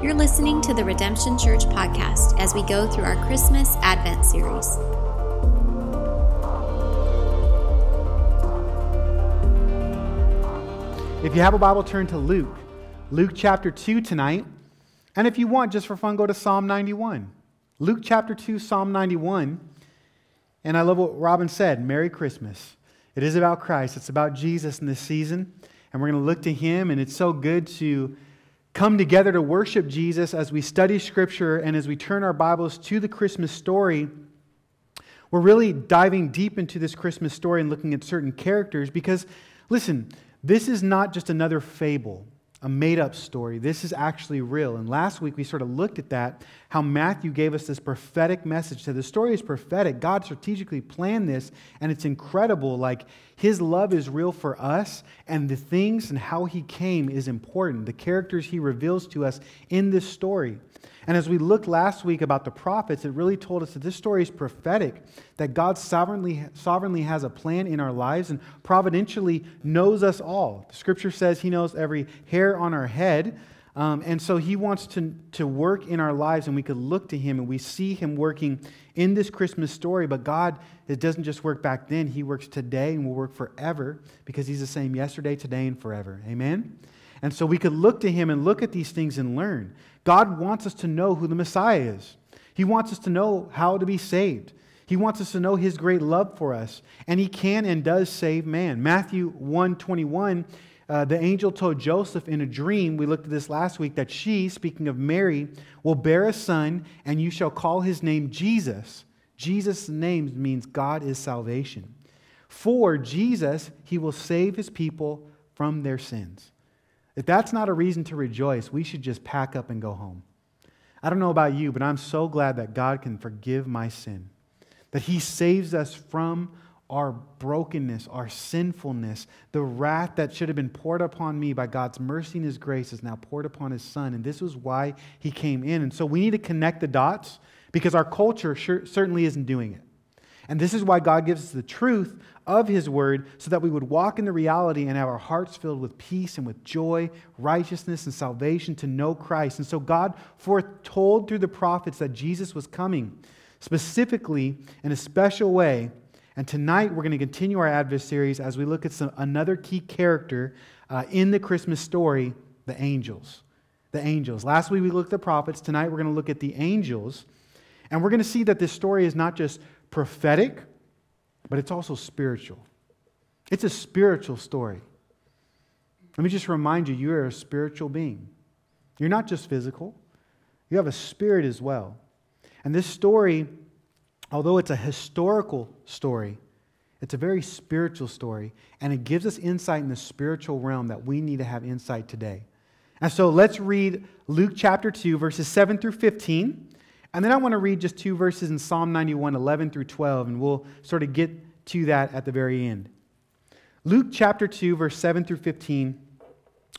You're listening to the Redemption Church podcast as we go through our Christmas Advent series. If you have a Bible, turn to Luke. Luke chapter 2 tonight. And if you want, just for fun, go to Psalm 91. Luke chapter 2, Psalm 91. And I love what Robin said Merry Christmas. It is about Christ, it's about Jesus in this season. And we're going to look to him. And it's so good to come together to worship Jesus as we study Scripture and as we turn our Bibles to the Christmas story. We're really diving deep into this Christmas story and looking at certain characters because, listen, this is not just another fable, a made up story. This is actually real. And last week we sort of looked at that, how Matthew gave us this prophetic message. So the story is prophetic. God strategically planned this, and it's incredible. Like his love is real for us, and the things and how he came is important. The characters he reveals to us in this story. And as we looked last week about the prophets, it really told us that this story is prophetic, that God sovereignly, sovereignly has a plan in our lives and providentially knows us all. The scripture says he knows every hair on our head. Um, and so he wants to, to work in our lives, and we could look to him and we see him working in this Christmas story. But God, it doesn't just work back then, he works today and will work forever because he's the same yesterday, today, and forever. Amen? And so we could look to him and look at these things and learn. God wants us to know who the Messiah is. He wants us to know how to be saved. He wants us to know his great love for us, and he can and does save man. Matthew 121, uh, the angel told Joseph in a dream, we looked at this last week, that she, speaking of Mary, will bear a son, and you shall call his name Jesus. Jesus' name means God is salvation. For Jesus, he will save his people from their sins. If that's not a reason to rejoice, we should just pack up and go home. I don't know about you, but I'm so glad that God can forgive my sin, that He saves us from our brokenness, our sinfulness, the wrath that should have been poured upon me by God's mercy and His grace is now poured upon His Son. And this was why He came in. And so we need to connect the dots because our culture sure, certainly isn't doing it. And this is why God gives us the truth of His Word so that we would walk in the reality and have our hearts filled with peace and with joy, righteousness, and salvation to know Christ. And so God foretold through the prophets that Jesus was coming, specifically in a special way. And tonight we're going to continue our Advent series as we look at some, another key character uh, in the Christmas story the angels. The angels. Last week we looked at the prophets. Tonight we're going to look at the angels. And we're going to see that this story is not just prophetic, but it's also spiritual. It's a spiritual story. Let me just remind you you are a spiritual being. You're not just physical, you have a spirit as well. And this story, although it's a historical story, it's a very spiritual story, and it gives us insight in the spiritual realm that we need to have insight today. And so let's read Luke chapter 2, verses 7 through 15. And then I want to read just two verses in Psalm 91, 11 through 12, and we'll sort of get to that at the very end. Luke chapter 2, verse 7 through 15.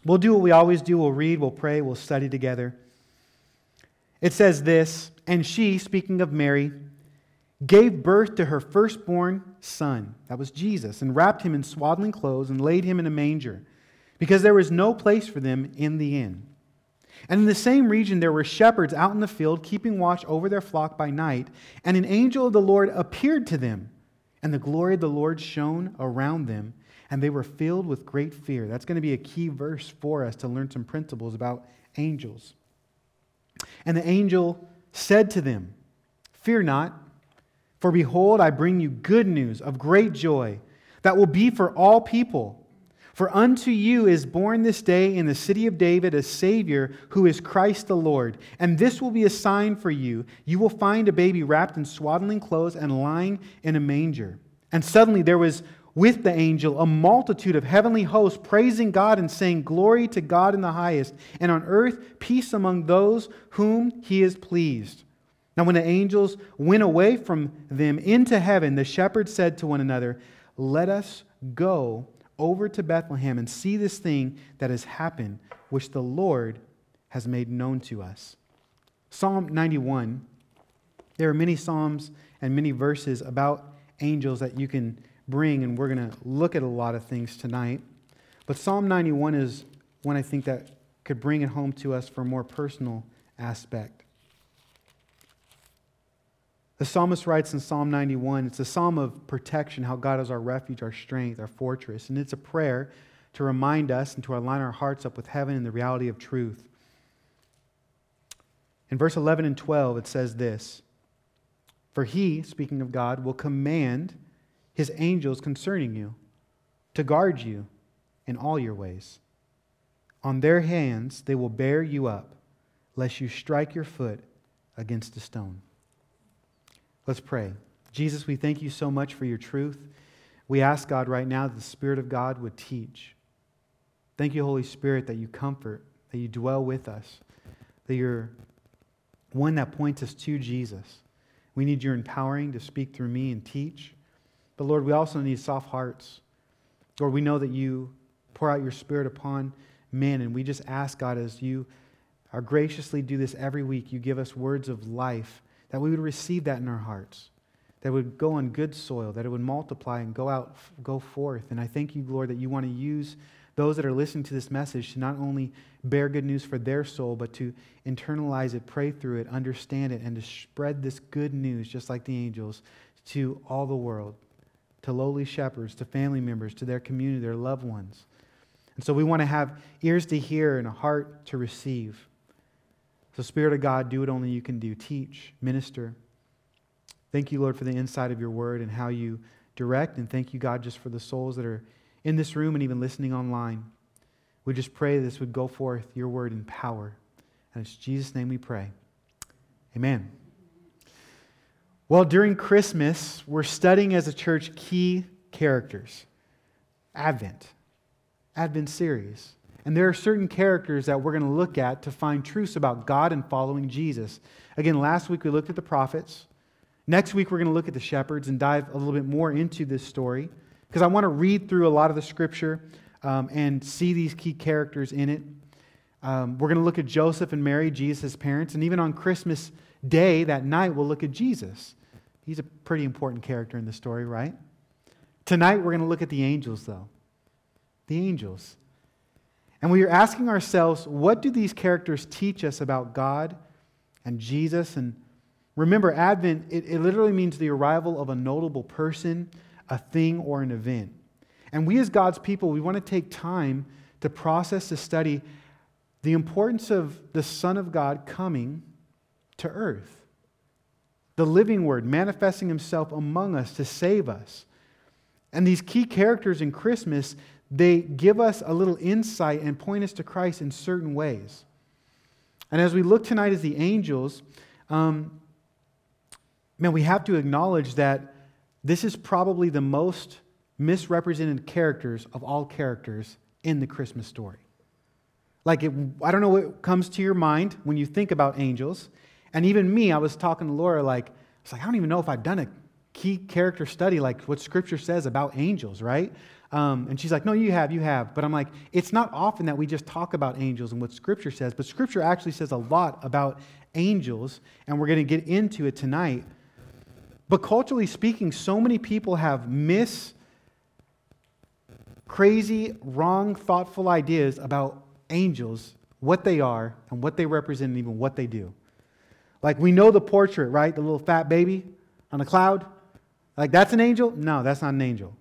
We'll do what we always do. We'll read, we'll pray, we'll study together. It says this And she, speaking of Mary, gave birth to her firstborn son, that was Jesus, and wrapped him in swaddling clothes and laid him in a manger, because there was no place for them in the inn. And in the same region, there were shepherds out in the field, keeping watch over their flock by night. And an angel of the Lord appeared to them, and the glory of the Lord shone around them, and they were filled with great fear. That's going to be a key verse for us to learn some principles about angels. And the angel said to them, Fear not, for behold, I bring you good news of great joy that will be for all people. For unto you is born this day in the city of David a Savior who is Christ the Lord. And this will be a sign for you. You will find a baby wrapped in swaddling clothes and lying in a manger. And suddenly there was with the angel a multitude of heavenly hosts praising God and saying, Glory to God in the highest, and on earth peace among those whom he is pleased. Now, when the angels went away from them into heaven, the shepherds said to one another, Let us go over to Bethlehem and see this thing that has happened, which the Lord has made known to us. Psalm 91. There are many Psalms and many verses about angels that you can bring, and we're going to look at a lot of things tonight. But Psalm 91 is one I think that could bring it home to us for a more personal aspect. The psalmist writes in Psalm 91, it's a psalm of protection, how God is our refuge, our strength, our fortress. And it's a prayer to remind us and to align our hearts up with heaven and the reality of truth. In verse 11 and 12, it says this For he, speaking of God, will command his angels concerning you to guard you in all your ways. On their hands they will bear you up, lest you strike your foot against a stone. Let's pray. Jesus, we thank you so much for your truth. We ask God right now that the Spirit of God would teach. Thank you, Holy Spirit, that you comfort, that you dwell with us, that you're one that points us to Jesus. We need your empowering to speak through me and teach. But Lord, we also need soft hearts. Lord, we know that you pour out your Spirit upon men, and we just ask, God, as you are graciously do this every week, you give us words of life that we would receive that in our hearts, that would go on good soil, that it would multiply and go out, go forth. And I thank you, Lord, that you want to use those that are listening to this message to not only bear good news for their soul, but to internalize it, pray through it, understand it, and to spread this good news, just like the angels, to all the world, to lowly shepherds, to family members, to their community, their loved ones. And so we want to have ears to hear and a heart to receive. So, Spirit of God, do what only you can do. Teach, minister. Thank you, Lord, for the insight of your word and how you direct. And thank you, God, just for the souls that are in this room and even listening online. We just pray this would go forth, your word in power. And it's Jesus' name we pray. Amen. Well, during Christmas, we're studying as a church key characters. Advent. Advent series. And there are certain characters that we're going to look at to find truths about God and following Jesus. Again, last week we looked at the prophets. Next week we're going to look at the shepherds and dive a little bit more into this story because I want to read through a lot of the scripture um, and see these key characters in it. Um, we're going to look at Joseph and Mary, Jesus' parents, and even on Christmas Day, that night, we'll look at Jesus. He's a pretty important character in the story, right? Tonight, we're going to look at the angels, though. The angels. And we are asking ourselves, what do these characters teach us about God and Jesus? And remember, Advent, it, it literally means the arrival of a notable person, a thing, or an event. And we, as God's people, we want to take time to process, to study the importance of the Son of God coming to earth. The living Word manifesting Himself among us to save us. And these key characters in Christmas, they give us a little insight and point us to Christ in certain ways. And as we look tonight as the angels, um, man, we have to acknowledge that this is probably the most misrepresented characters of all characters in the Christmas story. Like, it, I don't know what comes to your mind when you think about angels. And even me, I was talking to Laura, like, I was like, I don't even know if I've done a key character study, like what Scripture says about angels, right? Um, and she's like, No, you have, you have. But I'm like, It's not often that we just talk about angels and what Scripture says, but Scripture actually says a lot about angels, and we're going to get into it tonight. But culturally speaking, so many people have mis, crazy, wrong, thoughtful ideas about angels, what they are, and what they represent, and even what they do. Like we know the portrait, right? The little fat baby on a cloud. Like that's an angel? No, that's not an angel.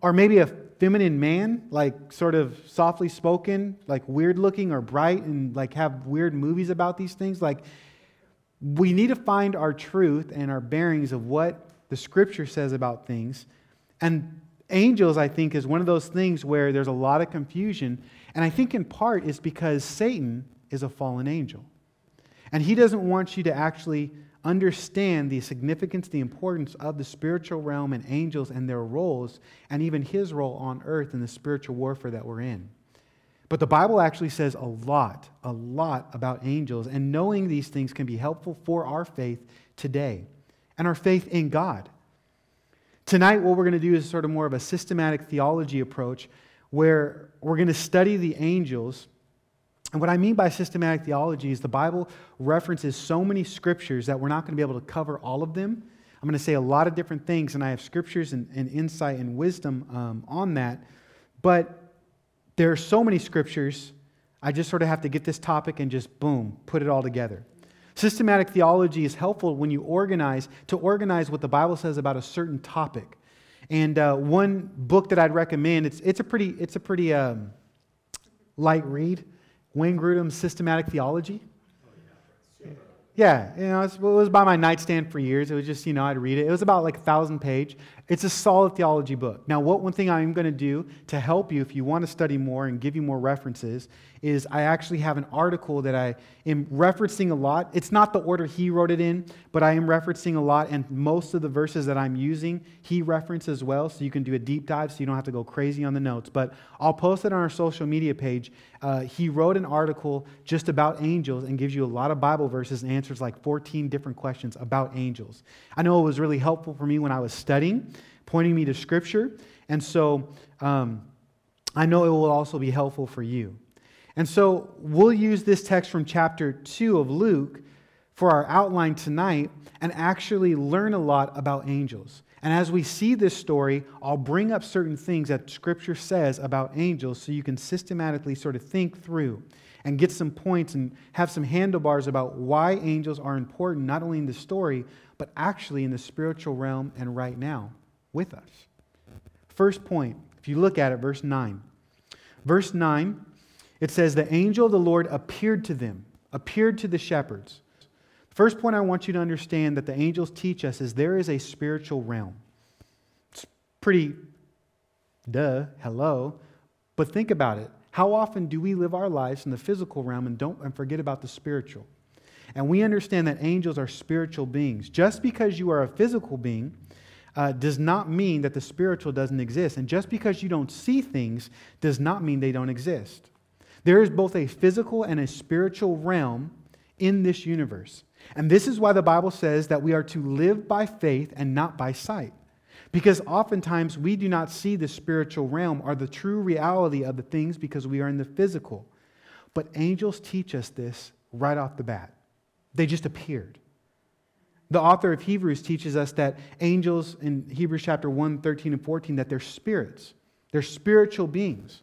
Or maybe a feminine man, like sort of softly spoken, like weird looking or bright, and like have weird movies about these things. Like, we need to find our truth and our bearings of what the scripture says about things. And angels, I think, is one of those things where there's a lot of confusion. And I think in part it's because Satan is a fallen angel. And he doesn't want you to actually understand the significance, the importance of the spiritual realm and angels and their roles, and even his role on earth in the spiritual warfare that we're in. But the Bible actually says a lot, a lot about angels, and knowing these things can be helpful for our faith today and our faith in God. Tonight, what we're going to do is sort of more of a systematic theology approach where we're going to study the angels and what I mean by systematic theology is the Bible references so many scriptures that we're not going to be able to cover all of them. I'm going to say a lot of different things, and I have scriptures and, and insight and wisdom um, on that. But there are so many scriptures I just sort of have to get this topic and just boom, put it all together. Systematic theology is helpful when you organize, to organize what the Bible says about a certain topic. And uh, one book that I'd recommend, it's, it's a pretty, it's a pretty um, light read Wayne Grudem's Systematic Theology. Yeah, you know, it was by my nightstand for years. It was just, you know, I'd read it. It was about like a thousand page. It's a solid theology book. Now, what one thing I'm going to do to help you if you want to study more and give you more references is I actually have an article that I am referencing a lot. It's not the order he wrote it in, but I am referencing a lot, and most of the verses that I'm using, he references as well, so you can do a deep dive so you don't have to go crazy on the notes. But I'll post it on our social media page. Uh, he wrote an article just about angels and gives you a lot of Bible verses and answers like 14 different questions about angels. I know it was really helpful for me when I was studying, pointing me to Scripture, and so um, I know it will also be helpful for you. And so we'll use this text from chapter 2 of Luke for our outline tonight and actually learn a lot about angels. And as we see this story, I'll bring up certain things that Scripture says about angels so you can systematically sort of think through and get some points and have some handlebars about why angels are important, not only in the story, but actually in the spiritual realm and right now with us. First point, if you look at it, verse 9. Verse 9 it says, The angel of the Lord appeared to them, appeared to the shepherds. First point I want you to understand that the angels teach us is there is a spiritual realm. It's pretty duh, hello. But think about it. How often do we live our lives in the physical realm and don't and forget about the spiritual? And we understand that angels are spiritual beings. Just because you are a physical being uh, does not mean that the spiritual doesn't exist. And just because you don't see things does not mean they don't exist. There is both a physical and a spiritual realm in this universe. And this is why the Bible says that we are to live by faith and not by sight. Because oftentimes we do not see the spiritual realm or the true reality of the things because we are in the physical. But angels teach us this right off the bat. They just appeared. The author of Hebrews teaches us that angels in Hebrews chapter 1, 13, and 14, that they're spirits. They're spiritual beings.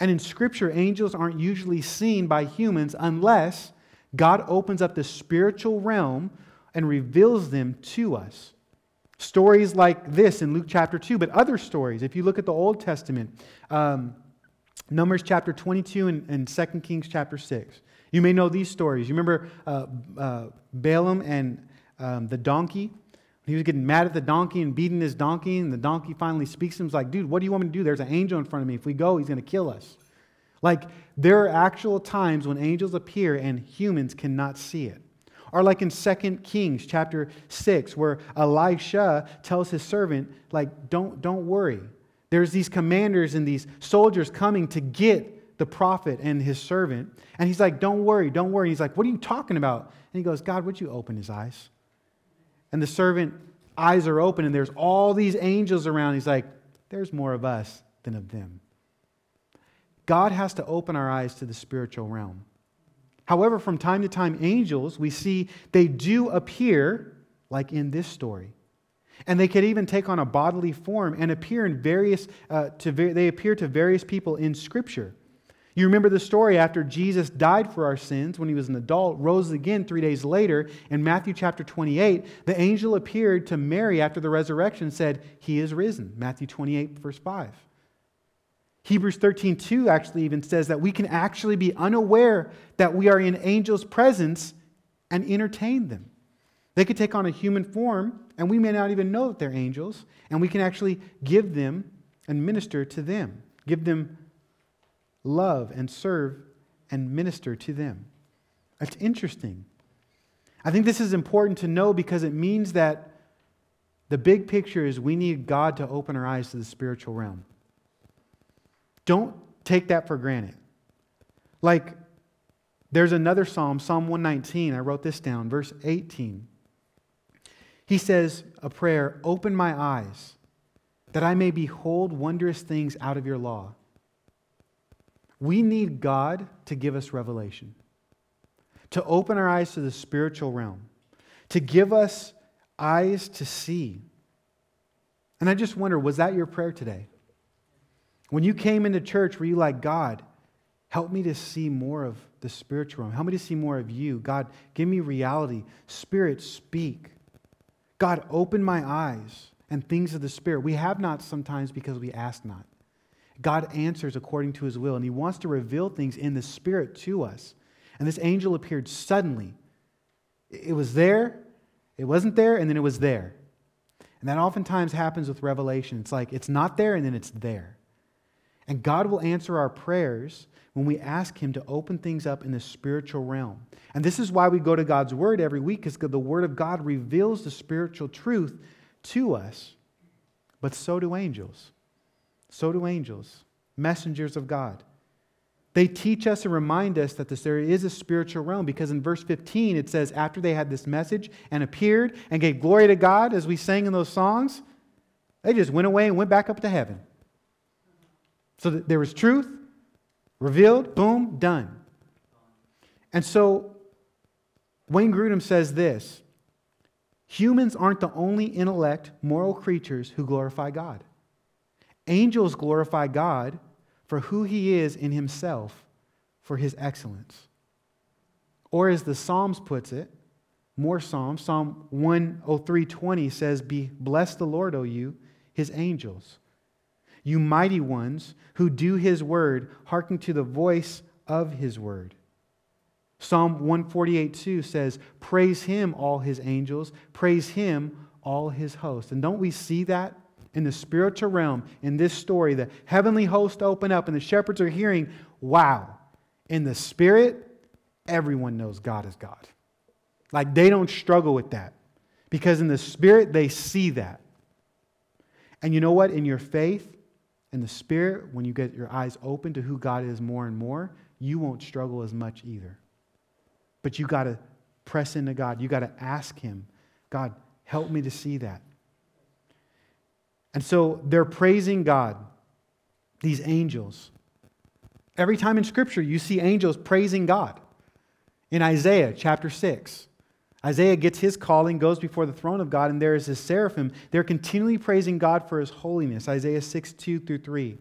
And in Scripture, angels aren't usually seen by humans unless God opens up the spiritual realm and reveals them to us. Stories like this in Luke chapter 2, but other stories. If you look at the Old Testament, um, Numbers chapter 22 and, and 2 Kings chapter 6. You may know these stories. You remember uh, uh, Balaam and um, the donkey? He was getting mad at the donkey and beating his donkey, and the donkey finally speaks to him. He's like, dude, what do you want me to do? There's an angel in front of me. If we go, he's going to kill us. Like, there are actual times when angels appear and humans cannot see it. Or like in 2 Kings chapter 6, where Elisha tells his servant, like, don't, don't worry. There's these commanders and these soldiers coming to get the prophet and his servant. And he's like, don't worry, don't worry. He's like, what are you talking about? And he goes, God, would you open his eyes? And the servant eyes are open and there's all these angels around. He's like, there's more of us than of them. God has to open our eyes to the spiritual realm. However, from time to time, angels, we see they do appear, like in this story. And they could even take on a bodily form and appear in various, uh, to, they appear to various people in Scripture. You remember the story after Jesus died for our sins when he was an adult, rose again three days later. In Matthew chapter 28, the angel appeared to Mary after the resurrection and said, He is risen. Matthew 28, verse 5. Hebrews 13, 2 actually even says that we can actually be unaware that we are in angels' presence and entertain them. They could take on a human form, and we may not even know that they're angels, and we can actually give them and minister to them, give them love and serve and minister to them. That's interesting. I think this is important to know because it means that the big picture is we need God to open our eyes to the spiritual realm. Don't take that for granted. Like, there's another psalm, Psalm 119. I wrote this down, verse 18. He says, A prayer, open my eyes that I may behold wondrous things out of your law. We need God to give us revelation, to open our eyes to the spiritual realm, to give us eyes to see. And I just wonder was that your prayer today? When you came into church, were you like, God, Help me to see more of the spiritual realm. Help me to see more of you. God, give me reality. Spirit, speak. God, open my eyes and things of the Spirit. We have not sometimes because we ask not. God answers according to his will, and he wants to reveal things in the Spirit to us. And this angel appeared suddenly. It was there, it wasn't there, and then it was there. And that oftentimes happens with revelation. It's like it's not there, and then it's there. And God will answer our prayers when we ask Him to open things up in the spiritual realm. And this is why we go to God's Word every week, because the Word of God reveals the spiritual truth to us. But so do angels. So do angels, messengers of God. They teach us and remind us that this, there is a spiritual realm because in verse 15 it says, after they had this message and appeared and gave glory to God, as we sang in those songs, they just went away and went back up to heaven. So there was truth revealed, boom, done. And so Wayne Grudem says this humans aren't the only intellect, moral creatures who glorify God. Angels glorify God for who he is in himself, for his excellence. Or as the Psalms puts it, more Psalms, Psalm 103:20 says, "Be bless the Lord, O you, his angels, you mighty ones who do his word, hearken to the voice of his word." Psalm 148:2 says, "Praise him, all his angels, praise him, all his hosts." And don't we see that in the spiritual realm in this story, the heavenly host open up and the shepherds are hearing, wow, in the spirit, everyone knows God is God. Like they don't struggle with that because in the spirit, they see that. And you know what? In your faith, in the spirit, when you get your eyes open to who God is more and more, you won't struggle as much either. But you got to press into God. You got to ask Him, God, help me to see that. And so they're praising God, these angels. Every time in Scripture, you see angels praising God. In Isaiah chapter 6, Isaiah gets his calling, goes before the throne of God, and there is his seraphim. They're continually praising God for his holiness. Isaiah 6, 2 through 3.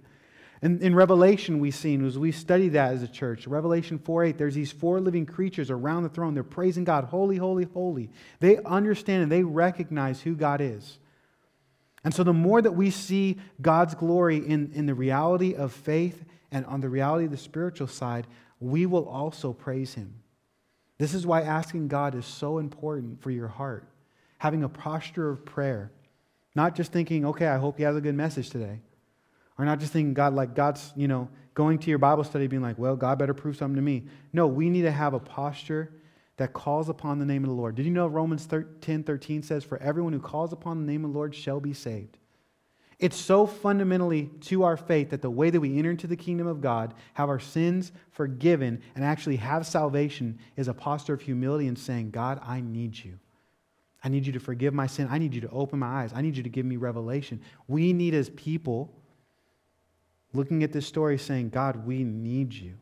And in Revelation, we've seen, as we study that as a church, Revelation 4 8, there's these four living creatures around the throne. They're praising God, holy, holy, holy. They understand and they recognize who God is. And so, the more that we see God's glory in, in the reality of faith and on the reality of the spiritual side, we will also praise Him. This is why asking God is so important for your heart. Having a posture of prayer, not just thinking, okay, I hope He has a good message today. Or not just thinking, God, like God's, you know, going to your Bible study being like, well, God better prove something to me. No, we need to have a posture that calls upon the name of the Lord. Did you know Romans 10 13 says, For everyone who calls upon the name of the Lord shall be saved? It's so fundamentally to our faith that the way that we enter into the kingdom of God, have our sins forgiven, and actually have salvation is a posture of humility and saying, God, I need you. I need you to forgive my sin. I need you to open my eyes. I need you to give me revelation. We need, as people, looking at this story, saying, God, we need you.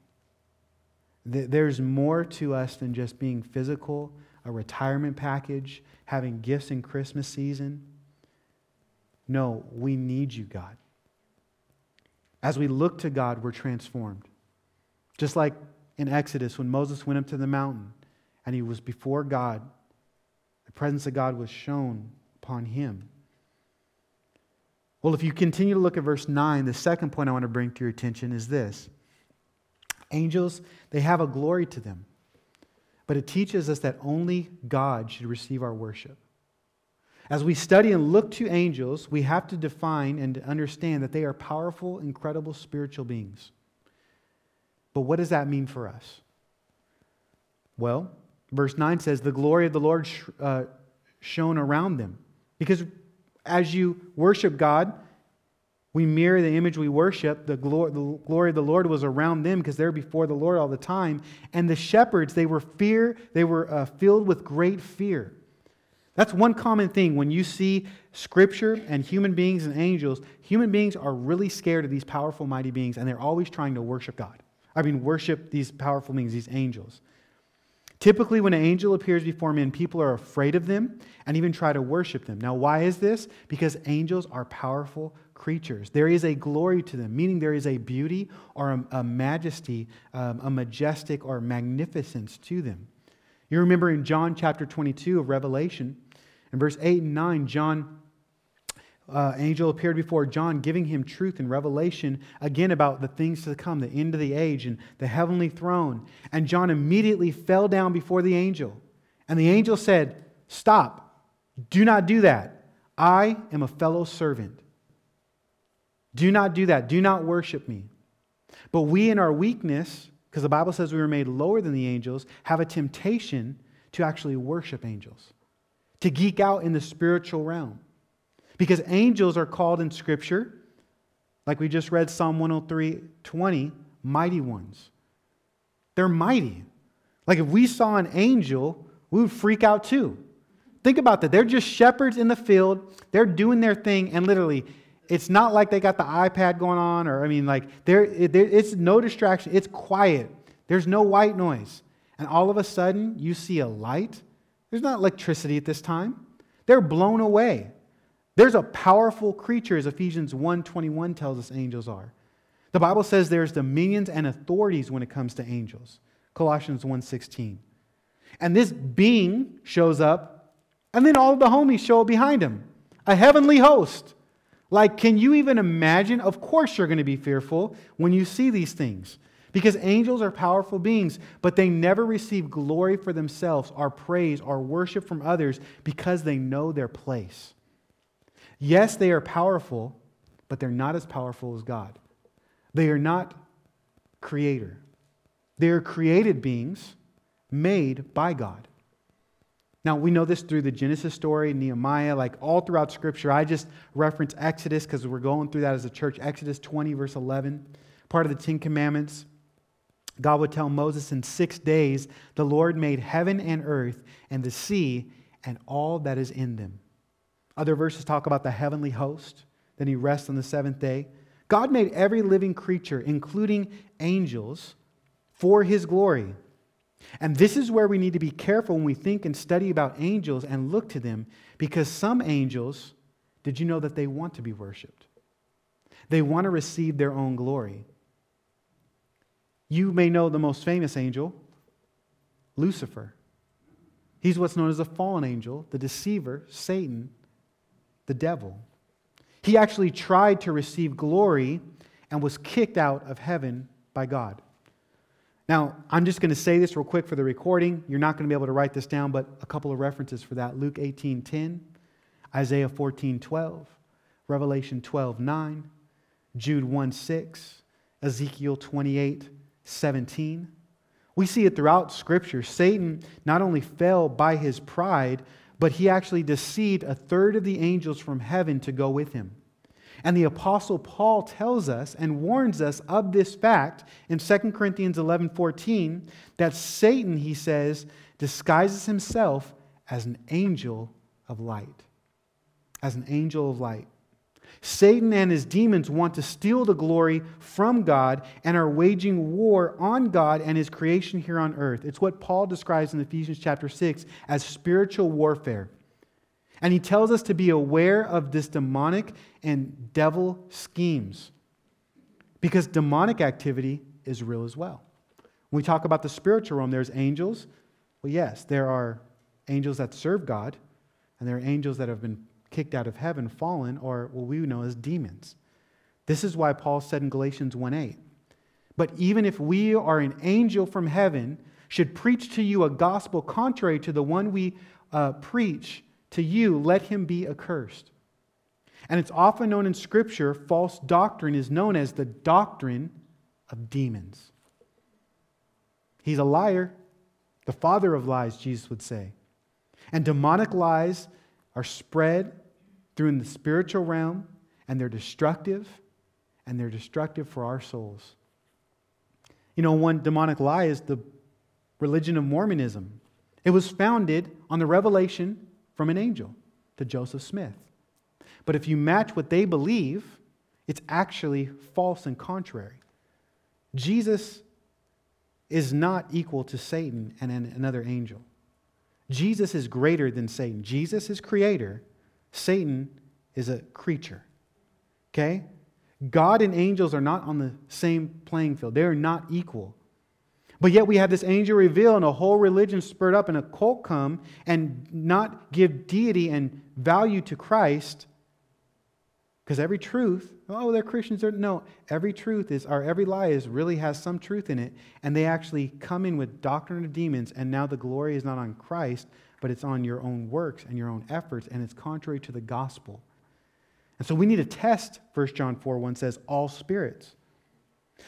There's more to us than just being physical, a retirement package, having gifts in Christmas season. No, we need you, God. As we look to God, we're transformed. Just like in Exodus, when Moses went up to the mountain and he was before God, the presence of God was shown upon him. Well, if you continue to look at verse 9, the second point I want to bring to your attention is this Angels, they have a glory to them. But it teaches us that only God should receive our worship. As we study and look to angels, we have to define and understand that they are powerful, incredible spiritual beings. But what does that mean for us? Well, verse 9 says, The glory of the Lord sh- uh, shone around them. Because as you worship God, we mirror the image we worship. The glory, the glory of the Lord was around them because they're before the Lord all the time. And the shepherds, they were fear, they were uh, filled with great fear. That's one common thing when you see scripture and human beings and angels. Human beings are really scared of these powerful, mighty beings, and they're always trying to worship God. I mean, worship these powerful beings, these angels. Typically, when an angel appears before men, people are afraid of them and even try to worship them. Now, why is this? Because angels are powerful creatures. There is a glory to them, meaning there is a beauty or a, a majesty, um, a majestic or magnificence to them. You remember in John chapter 22 of Revelation, in verse 8 and 9, John uh, angel appeared before John, giving him truth and revelation again about the things to come, the end of the age and the heavenly throne. And John immediately fell down before the angel. And the angel said, Stop, do not do that. I am a fellow servant. Do not do that. Do not worship me. But we, in our weakness, because the Bible says we were made lower than the angels, have a temptation to actually worship angels, to geek out in the spiritual realm. Because angels are called in Scripture, like we just read Psalm 103 20, mighty ones. They're mighty. Like if we saw an angel, we would freak out too. Think about that. They're just shepherds in the field. They're doing their thing, and literally, it's not like they got the iPad going on, or I mean, like, there, it's no distraction. It's quiet. There's no white noise. And all of a sudden, you see a light. There's not electricity at this time. They're blown away. There's a powerful creature, as Ephesians 1:21 tells us angels are. The Bible says there's dominions and authorities when it comes to angels. Colossians 1:16. And this being shows up, and then all of the homies show up behind him. A heavenly host. Like, can you even imagine? Of course, you're going to be fearful when you see these things. Because angels are powerful beings, but they never receive glory for themselves, or praise, or worship from others because they know their place. Yes, they are powerful, but they're not as powerful as God. They are not creator. They are created beings made by God. Now, we know this through the Genesis story, Nehemiah, like all throughout Scripture. I just reference Exodus because we're going through that as a church. Exodus 20, verse 11, part of the Ten Commandments. God would tell Moses, In six days the Lord made heaven and earth and the sea and all that is in them. Other verses talk about the heavenly host. Then he rests on the seventh day. God made every living creature, including angels, for his glory. And this is where we need to be careful when we think and study about angels and look to them, because some angels, did you know that they want to be worshiped? They want to receive their own glory. You may know the most famous angel, Lucifer. He's what's known as a fallen angel, the deceiver, Satan, the devil. He actually tried to receive glory and was kicked out of heaven by God. Now, I'm just going to say this real quick for the recording. You're not going to be able to write this down, but a couple of references for that. Luke 18:10, Isaiah 14:12, Revelation 12:9, Jude 1:6, Ezekiel 28:17. We see it throughout Scripture. Satan not only fell by his pride, but he actually deceived a third of the angels from heaven to go with him. And the apostle Paul tells us and warns us of this fact in 2 Corinthians 11:14 that Satan, he says, disguises himself as an angel of light. As an angel of light. Satan and his demons want to steal the glory from God and are waging war on God and his creation here on earth. It's what Paul describes in Ephesians chapter 6 as spiritual warfare. And he tells us to be aware of this demonic and devil schemes because demonic activity is real as well. When we talk about the spiritual realm, there's angels. Well, yes, there are angels that serve God, and there are angels that have been kicked out of heaven, fallen, or what we know as demons. This is why Paul said in Galatians 1:8, But even if we are an angel from heaven, should preach to you a gospel contrary to the one we uh, preach to you, let him be accursed. And it's often known in Scripture, false doctrine is known as the doctrine of demons. He's a liar, the father of lies, Jesus would say. And demonic lies are spread through in the spiritual realm, and they're destructive, and they're destructive for our souls. You know, one demonic lie is the religion of Mormonism. It was founded on the revelation from an angel to Joseph Smith. But if you match what they believe, it's actually false and contrary. Jesus is not equal to Satan and another angel. Jesus is greater than Satan. Jesus is creator, Satan is a creature. Okay? God and angels are not on the same playing field, they are not equal. But yet we have this angel reveal and a whole religion spurred up and a cult come and not give deity and value to Christ. Because every truth, oh, they're Christians. They're, no, every truth is, or every lie is really has some truth in it. And they actually come in with doctrine of demons. And now the glory is not on Christ, but it's on your own works and your own efforts. And it's contrary to the gospel. And so we need to test, 1 John 4 1 says, all spirits.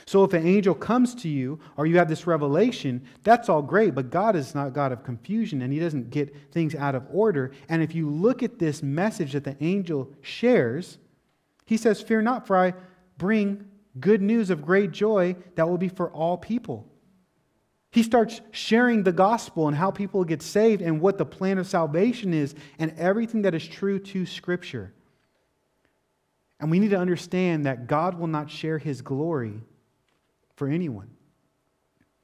So if an angel comes to you or you have this revelation, that's all great, but God is not God of confusion and He doesn't get things out of order. And if you look at this message that the angel shares, he says, Fear not, for I bring good news of great joy that will be for all people. He starts sharing the gospel and how people get saved and what the plan of salvation is and everything that is true to Scripture. And we need to understand that God will not share his glory for anyone.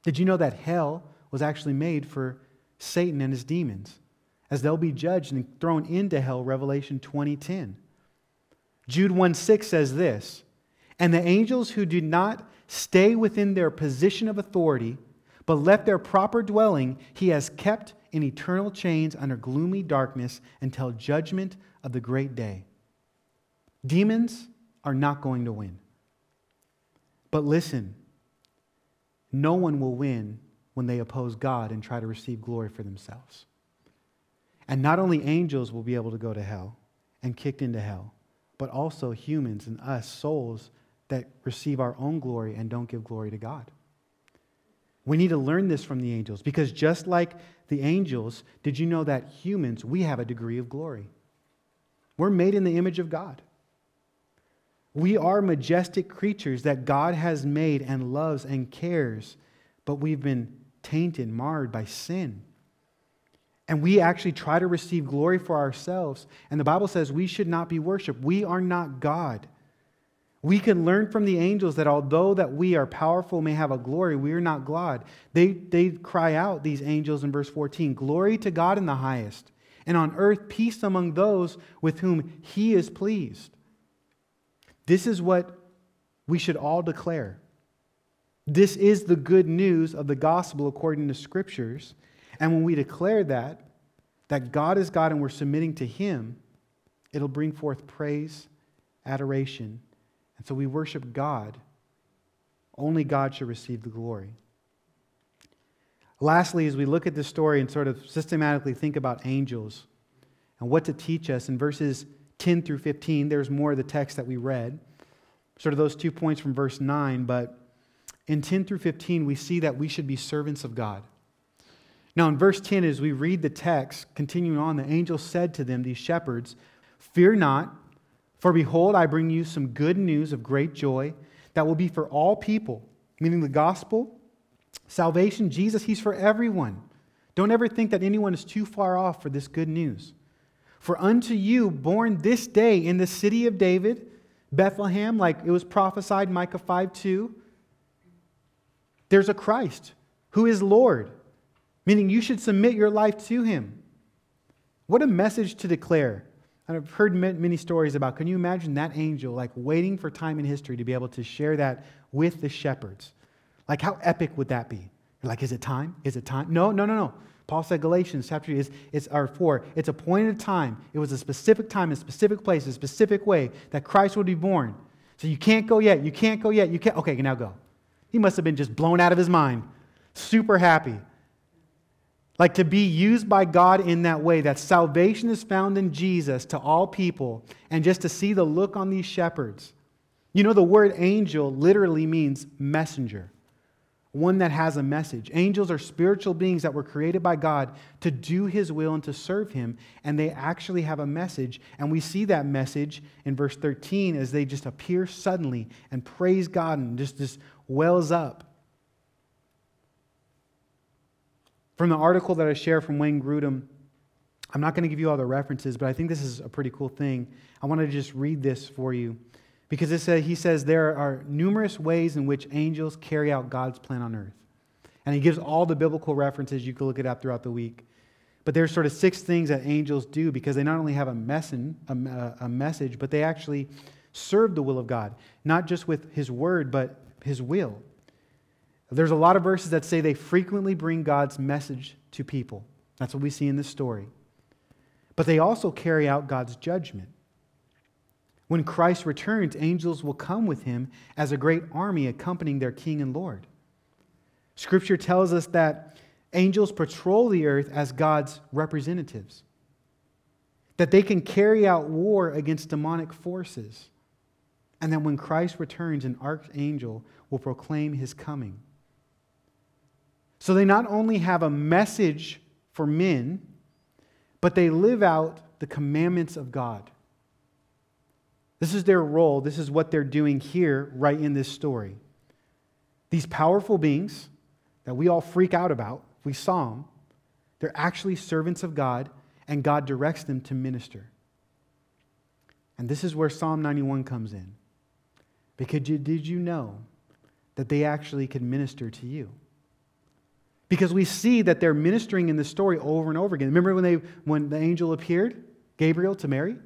Did you know that hell was actually made for Satan and his demons? As they'll be judged and thrown into hell, Revelation 20:10. Jude 1 6 says this, and the angels who did not stay within their position of authority, but left their proper dwelling, he has kept in eternal chains under gloomy darkness until judgment of the great day. Demons are not going to win. But listen, no one will win when they oppose God and try to receive glory for themselves. And not only angels will be able to go to hell and kicked into hell, but also humans and us, souls that receive our own glory and don't give glory to God. We need to learn this from the angels because just like the angels, did you know that humans, we have a degree of glory? We're made in the image of God. We are majestic creatures that God has made and loves and cares, but we've been tainted, marred by sin. And we actually try to receive glory for ourselves. And the Bible says we should not be worshiped. We are not God. We can learn from the angels that although that we are powerful, may have a glory, we are not God. They, they cry out, these angels in verse 14, Glory to God in the highest, and on earth peace among those with whom he is pleased. This is what we should all declare. This is the good news of the gospel according to scriptures. And when we declare that, that God is God and we're submitting to Him, it'll bring forth praise, adoration. And so we worship God. Only God should receive the glory. Lastly, as we look at this story and sort of systematically think about angels and what to teach us, in verses 10 through 15, there's more of the text that we read. Sort of those two points from verse 9, but in 10 through 15, we see that we should be servants of God. Now, in verse 10, as we read the text, continuing on, the angel said to them, these shepherds, Fear not, for behold, I bring you some good news of great joy that will be for all people, meaning the gospel, salvation, Jesus, He's for everyone. Don't ever think that anyone is too far off for this good news. For unto you, born this day in the city of David, Bethlehem, like it was prophesied, Micah 5 2, there's a Christ who is Lord, meaning you should submit your life to him. What a message to declare. I've heard many stories about, can you imagine that angel like waiting for time in history to be able to share that with the shepherds? Like, how epic would that be? Like, is it time? Is it time? No, no, no, no. Paul said Galatians chapter 3 is it's our 4. It's a point appointed time. It was a specific time, a specific place, a specific way that Christ would be born. So you can't go yet. You can't go yet. You can't. Okay, now go. He must have been just blown out of his mind. Super happy. Like to be used by God in that way, that salvation is found in Jesus to all people, and just to see the look on these shepherds. You know, the word angel literally means messenger one that has a message. Angels are spiritual beings that were created by God to do His will and to serve Him, and they actually have a message. And we see that message in verse 13 as they just appear suddenly and praise God and just, just wells up. From the article that I share from Wayne Grudem, I'm not going to give you all the references, but I think this is a pretty cool thing. I want to just read this for you. Because it said, he says there are numerous ways in which angels carry out God's plan on earth. And he gives all the biblical references. You can look it up throughout the week. But there's sort of six things that angels do because they not only have a, messin, a, a message, but they actually serve the will of God, not just with his word, but his will. There's a lot of verses that say they frequently bring God's message to people. That's what we see in this story. But they also carry out God's judgment. When Christ returns, angels will come with him as a great army accompanying their king and Lord. Scripture tells us that angels patrol the earth as God's representatives, that they can carry out war against demonic forces, and that when Christ returns, an archangel will proclaim his coming. So they not only have a message for men, but they live out the commandments of God. This is their role. This is what they're doing here, right in this story. These powerful beings that we all freak out about, we saw them, they're actually servants of God, and God directs them to minister. And this is where Psalm 91 comes in. Because you, did you know that they actually could minister to you? Because we see that they're ministering in the story over and over again. Remember when, they, when the angel appeared, Gabriel, to Mary?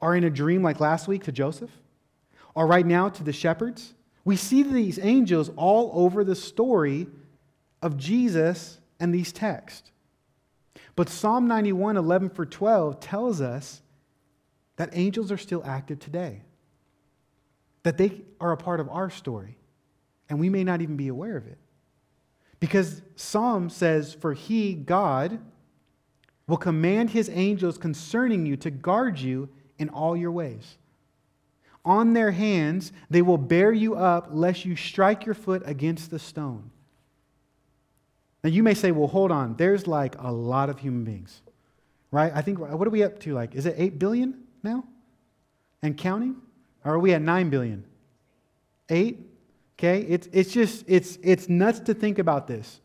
Or in a dream like last week to Joseph? Or right now to the shepherds? We see these angels all over the story of Jesus and these texts. But Psalm 91, 11 for 12 tells us that angels are still active today, that they are a part of our story, and we may not even be aware of it. Because Psalm says, For he, God, will command his angels concerning you to guard you in all your ways. On their hands they will bear you up, lest you strike your foot against the stone. Now you may say, well, hold on, there's like a lot of human beings, right? I think, what are we up to? Like, is it 8 billion now? And counting? Or are we at 9 billion? 8? Okay? It's, it's just, it's, it's nuts to think about this.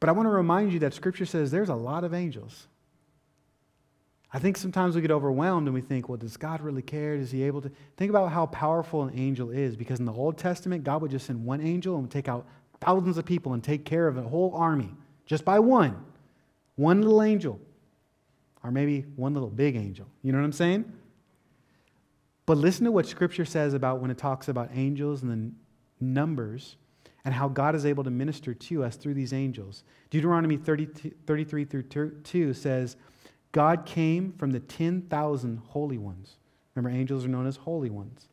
But I want to remind you that Scripture says there's a lot of angels. I think sometimes we get overwhelmed and we think, well, does God really care? Is he able to? Think about how powerful an angel is because in the Old Testament, God would just send one angel and take out thousands of people and take care of a whole army just by one. One little angel. Or maybe one little big angel. You know what I'm saying? But listen to what Scripture says about when it talks about angels and the numbers and how God is able to minister to us through these angels. Deuteronomy 30, 33 through 2 says, God came from the 10,000 holy ones. Remember, angels are known as holy ones.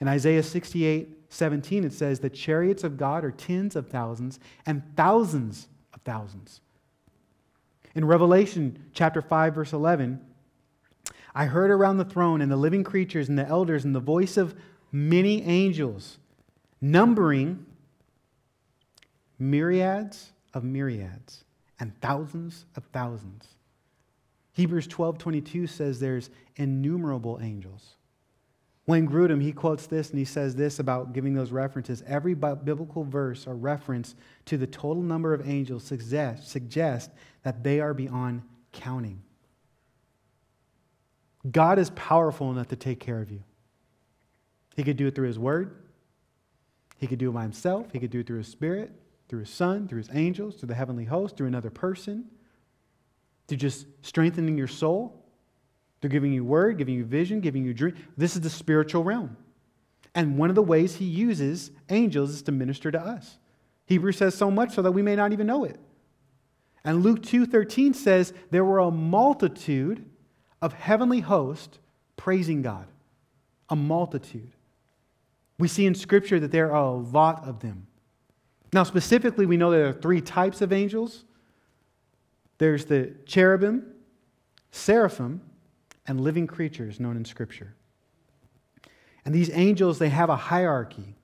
In Isaiah 68, 17, it says, The chariots of God are tens of thousands and thousands of thousands. In Revelation chapter 5, verse 11, I heard around the throne and the living creatures and the elders and the voice of many angels, numbering myriads of myriads and thousands of thousands. Hebrews 12:22 says there's innumerable angels. Wayne Grudem, he quotes this and he says this about giving those references. Every biblical verse or reference to the total number of angels suggests, suggest that they are beyond counting. God is powerful enough to take care of you. He could do it through His Word, He could do it by Himself, He could do it through His Spirit, through His Son, through His angels, through the heavenly host, through another person, through just strengthening your soul, through giving you Word, giving you vision, giving you dream. This is the spiritual realm. And one of the ways He uses angels is to minister to us. Hebrews says so much so that we may not even know it. And Luke 2:13 says there were a multitude of heavenly hosts praising God. A multitude. We see in Scripture that there are a lot of them. Now, specifically, we know there are three types of angels there's the cherubim, seraphim, and living creatures known in Scripture. And these angels, they have a hierarchy,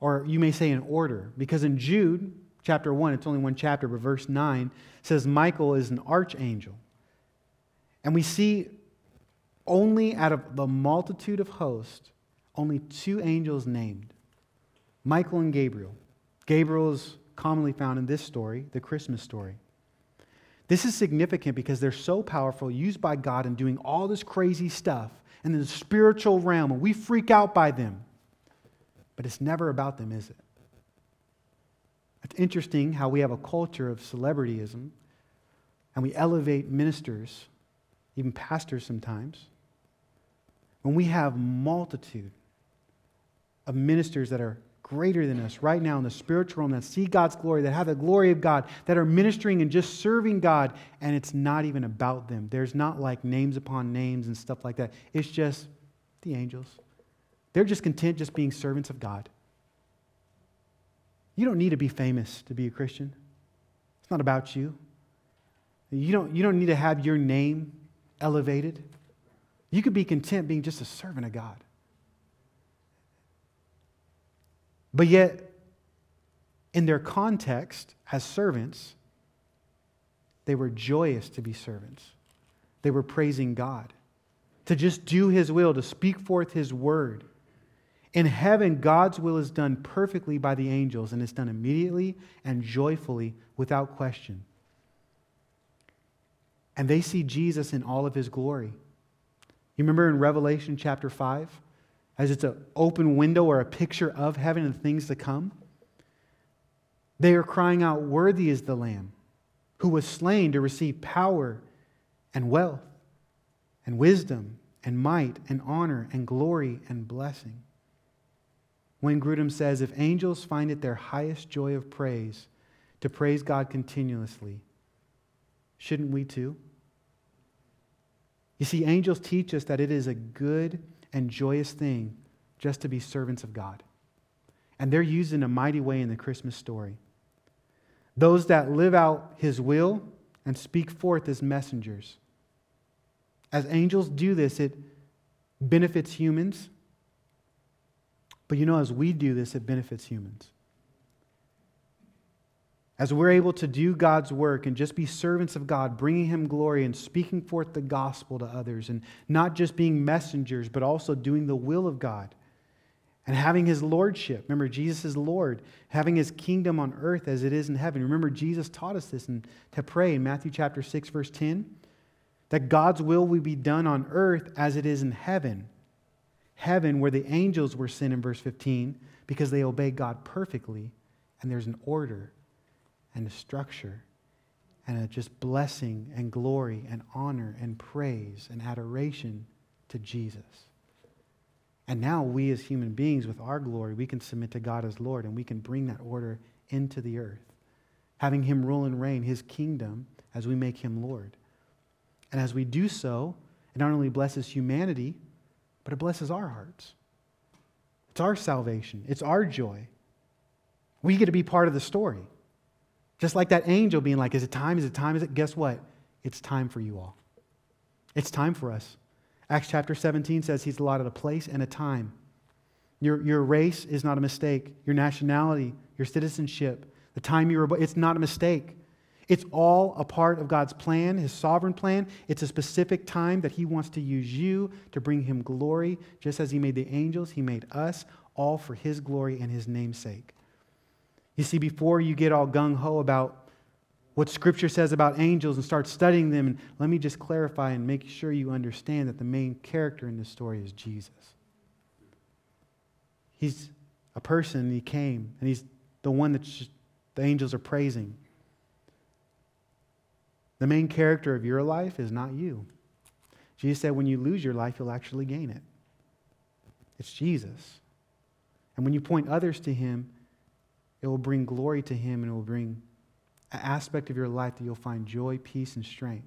or you may say an order, because in Jude chapter 1, it's only one chapter, but verse 9 says Michael is an archangel. And we see only out of the multitude of hosts, only two angels named Michael and Gabriel. Gabriel is commonly found in this story, the Christmas story. This is significant because they're so powerful, used by God in doing all this crazy stuff in the spiritual realm, and we freak out by them. But it's never about them, is it? It's interesting how we have a culture of celebrityism and we elevate ministers, even pastors sometimes, when we have multitude of ministers that are greater than us right now in the spiritual realm that see God's glory, that have the glory of God, that are ministering and just serving God, and it's not even about them. There's not like names upon names and stuff like that. It's just the angels. They're just content just being servants of God. You don't need to be famous to be a Christian. It's not about you. You don't, you don't need to have your name elevated. You could be content being just a servant of God. But yet, in their context as servants, they were joyous to be servants. They were praising God, to just do His will, to speak forth His word. In heaven, God's will is done perfectly by the angels, and it's done immediately and joyfully without question. And they see Jesus in all of his glory. You remember in Revelation chapter 5, as it's an open window or a picture of heaven and things to come? They are crying out, Worthy is the Lamb who was slain to receive power and wealth and wisdom and might and honor and glory and blessing. Wayne Grudem says, If angels find it their highest joy of praise to praise God continuously, shouldn't we too? You see, angels teach us that it is a good and joyous thing just to be servants of God. And they're used in a mighty way in the Christmas story. Those that live out his will and speak forth as messengers. As angels do this, it benefits humans. But you know, as we do this, it benefits humans. As we're able to do God's work and just be servants of God, bringing Him glory and speaking forth the gospel to others, and not just being messengers, but also doing the will of God and having His lordship. Remember, Jesus is Lord, having His kingdom on earth as it is in heaven. Remember, Jesus taught us this and to pray in Matthew chapter 6, verse 10 that God's will will be done on earth as it is in heaven. Heaven, where the angels were sent in verse 15, because they obey God perfectly, and there's an order and a structure and a just blessing and glory and honor and praise and adoration to Jesus. And now we as human beings with our glory, we can submit to God as Lord and we can bring that order into the earth, having him rule and reign his kingdom as we make him Lord. And as we do so, it not only blesses humanity, but it blesses our hearts. It's our salvation, it's our joy. We get to be part of the story. Just like that angel being like, Is it time? Is it time? Is it? Guess what? It's time for you all. It's time for us. Acts chapter 17 says he's allotted a place and a time. Your, your race is not a mistake. Your nationality, your citizenship, the time you were born, it's not a mistake. It's all a part of God's plan, his sovereign plan. It's a specific time that he wants to use you to bring him glory, just as he made the angels, he made us, all for his glory and his namesake. You see, before you get all gung ho about what Scripture says about angels and start studying them, and let me just clarify and make sure you understand that the main character in this story is Jesus. He's a person, he came, and he's the one that the angels are praising. The main character of your life is not you. Jesus said, when you lose your life, you'll actually gain it. It's Jesus. And when you point others to him, it will bring glory to Him and it will bring an aspect of your life that you'll find joy, peace, and strength.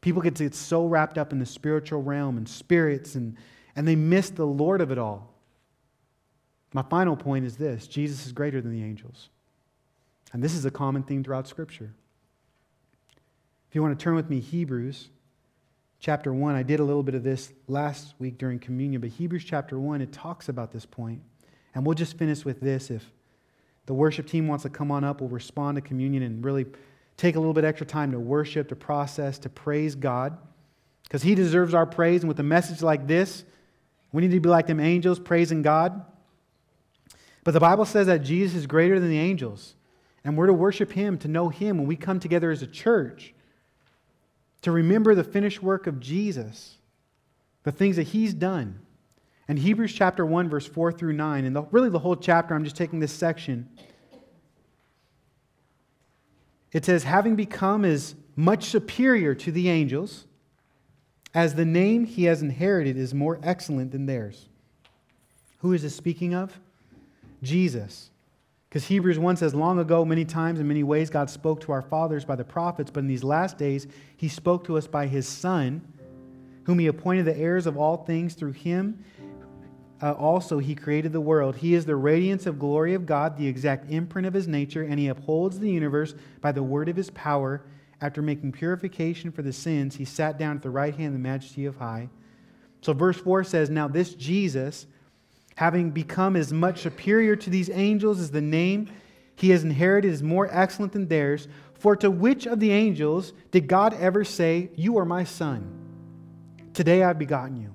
People get, to get so wrapped up in the spiritual realm and spirits, and, and they miss the Lord of it all. My final point is this Jesus is greater than the angels. And this is a common theme throughout Scripture. If you want to turn with me, Hebrews chapter 1. I did a little bit of this last week during communion, but Hebrews chapter 1, it talks about this point. And we'll just finish with this if the worship team wants to come on up, we'll respond to communion and really take a little bit extra time to worship, to process, to praise God. Because He deserves our praise. And with a message like this, we need to be like them angels praising God. But the Bible says that Jesus is greater than the angels. And we're to worship Him, to know Him when we come together as a church, to remember the finished work of Jesus, the things that He's done. And Hebrews chapter 1, verse 4 through 9, and the, really the whole chapter, I'm just taking this section. It says, having become as much superior to the angels, as the name he has inherited is more excellent than theirs. Who is this speaking of? Jesus. Because Hebrews 1 says, Long ago, many times, in many ways, God spoke to our fathers by the prophets, but in these last days, he spoke to us by his Son, whom he appointed the heirs of all things through him. Uh, also, he created the world. He is the radiance of glory of God, the exact imprint of his nature, and he upholds the universe by the word of his power. After making purification for the sins, he sat down at the right hand of the majesty of high. So, verse 4 says, Now this Jesus having become as much superior to these angels as the name he has inherited is more excellent than theirs. For to which of the angels did God ever say, You are my son? Today I've begotten you?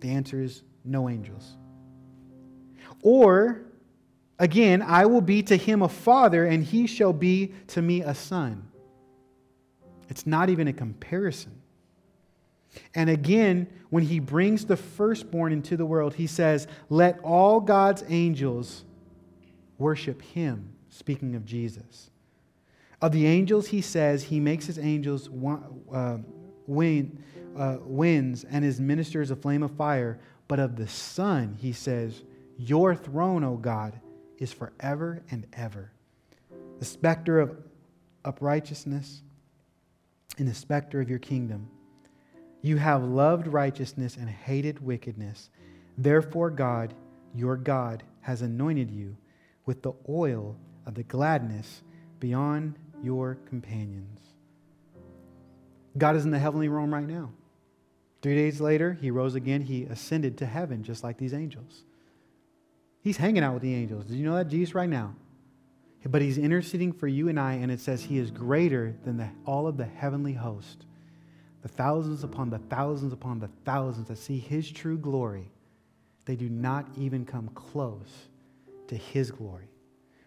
The answer is no angels. Or, again, I will be to him a father, and he shall be to me a son. It's not even a comparison. And again, when he brings the firstborn into the world, he says, Let all God's angels worship him, speaking of Jesus. Of the angels, he says, he makes his angels uh, wind, uh, winds and his ministers a flame of fire. But of the Son, he says, Your throne, O God, is forever and ever. The specter of uprightness and the specter of your kingdom. You have loved righteousness and hated wickedness. Therefore, God, your God, has anointed you with the oil of the gladness beyond your companions. God is in the heavenly realm right now. Three days later, he rose again. He ascended to heaven just like these angels. He's hanging out with the angels. Did you know that? Jesus, right now. But he's interceding for you and I, and it says he is greater than the, all of the heavenly host the thousands upon the thousands upon the thousands that see his true glory, they do not even come close to his glory.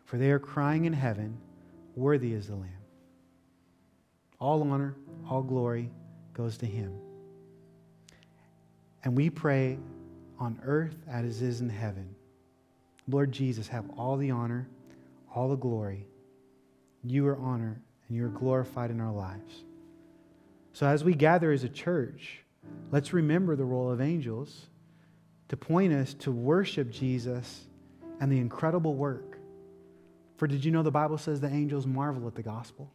For they are crying in heaven, Worthy is the Lamb. All honor, all glory goes to him. And we pray on earth as it is in heaven. Lord Jesus, have all the honor, all the glory. You are honored and you are glorified in our lives. So, as we gather as a church, let's remember the role of angels to point us to worship Jesus and the incredible work. For did you know the Bible says the angels marvel at the gospel?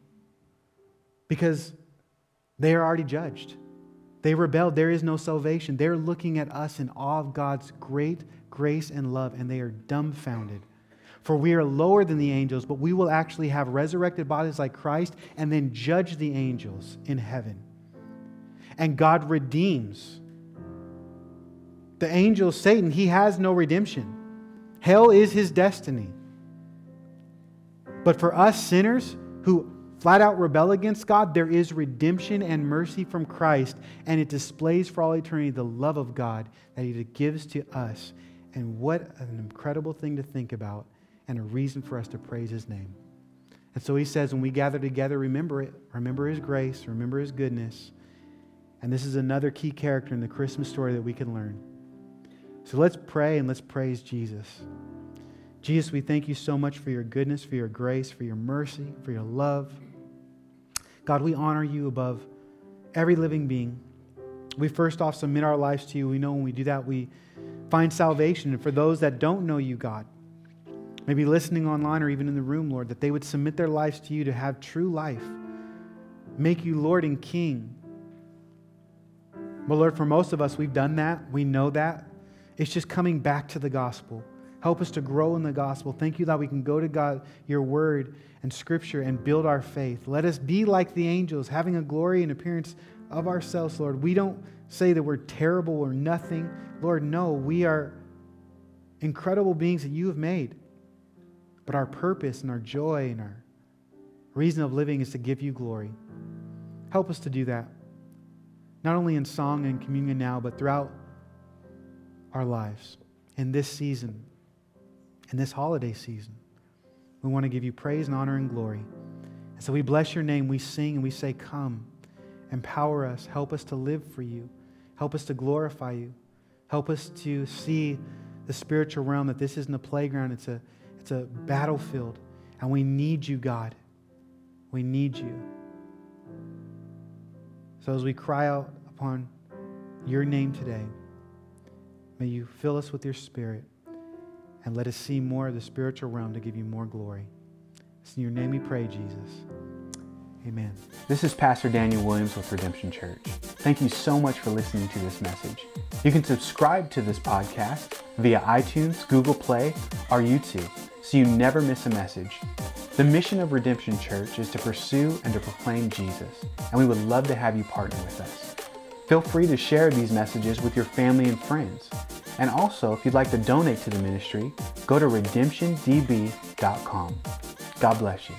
Because they are already judged. They rebelled. There is no salvation. They're looking at us in awe of God's great grace and love, and they are dumbfounded. For we are lower than the angels, but we will actually have resurrected bodies like Christ and then judge the angels in heaven and God redeems. The angel Satan, he has no redemption. Hell is his destiny. But for us sinners who flat out rebel against God, there is redemption and mercy from Christ, and it displays for all eternity the love of God that he gives to us. And what an incredible thing to think about, and a reason for us to praise his name. And so he says, when we gather together, remember it. Remember his grace, remember his goodness. And this is another key character in the Christmas story that we can learn. So let's pray and let's praise Jesus. Jesus, we thank you so much for your goodness, for your grace, for your mercy, for your love. God, we honor you above every living being. We first off submit our lives to you. We know when we do that, we find salvation. And for those that don't know you, God, maybe listening online or even in the room, Lord, that they would submit their lives to you to have true life, make you Lord and King but Lord, for most of us, we've done that. We know that. It's just coming back to the gospel. Help us to grow in the gospel. Thank you that we can go to God, your word and scripture, and build our faith. Let us be like the angels, having a glory and appearance of ourselves, Lord. We don't say that we're terrible or nothing. Lord, no, we are incredible beings that you have made. But our purpose and our joy and our reason of living is to give you glory. Help us to do that not only in song and communion now, but throughout our lives in this season, in this holiday season. We want to give you praise and honor and glory. And so we bless your name. We sing and we say, Come, empower us, help us to live for you, help us to glorify you, help us to see the spiritual realm that this isn't a playground, it's a, it's a battlefield. And we need you, God. We need you. So as we cry out upon your name today, may you fill us with your spirit and let us see more of the spiritual realm to give you more glory. It's in your name we pray, Jesus. Amen. This is Pastor Daniel Williams with Redemption Church. Thank you so much for listening to this message. You can subscribe to this podcast via iTunes, Google Play, or YouTube so you never miss a message. The mission of Redemption Church is to pursue and to proclaim Jesus, and we would love to have you partner with us. Feel free to share these messages with your family and friends. And also, if you'd like to donate to the ministry, go to redemptiondb.com. God bless you.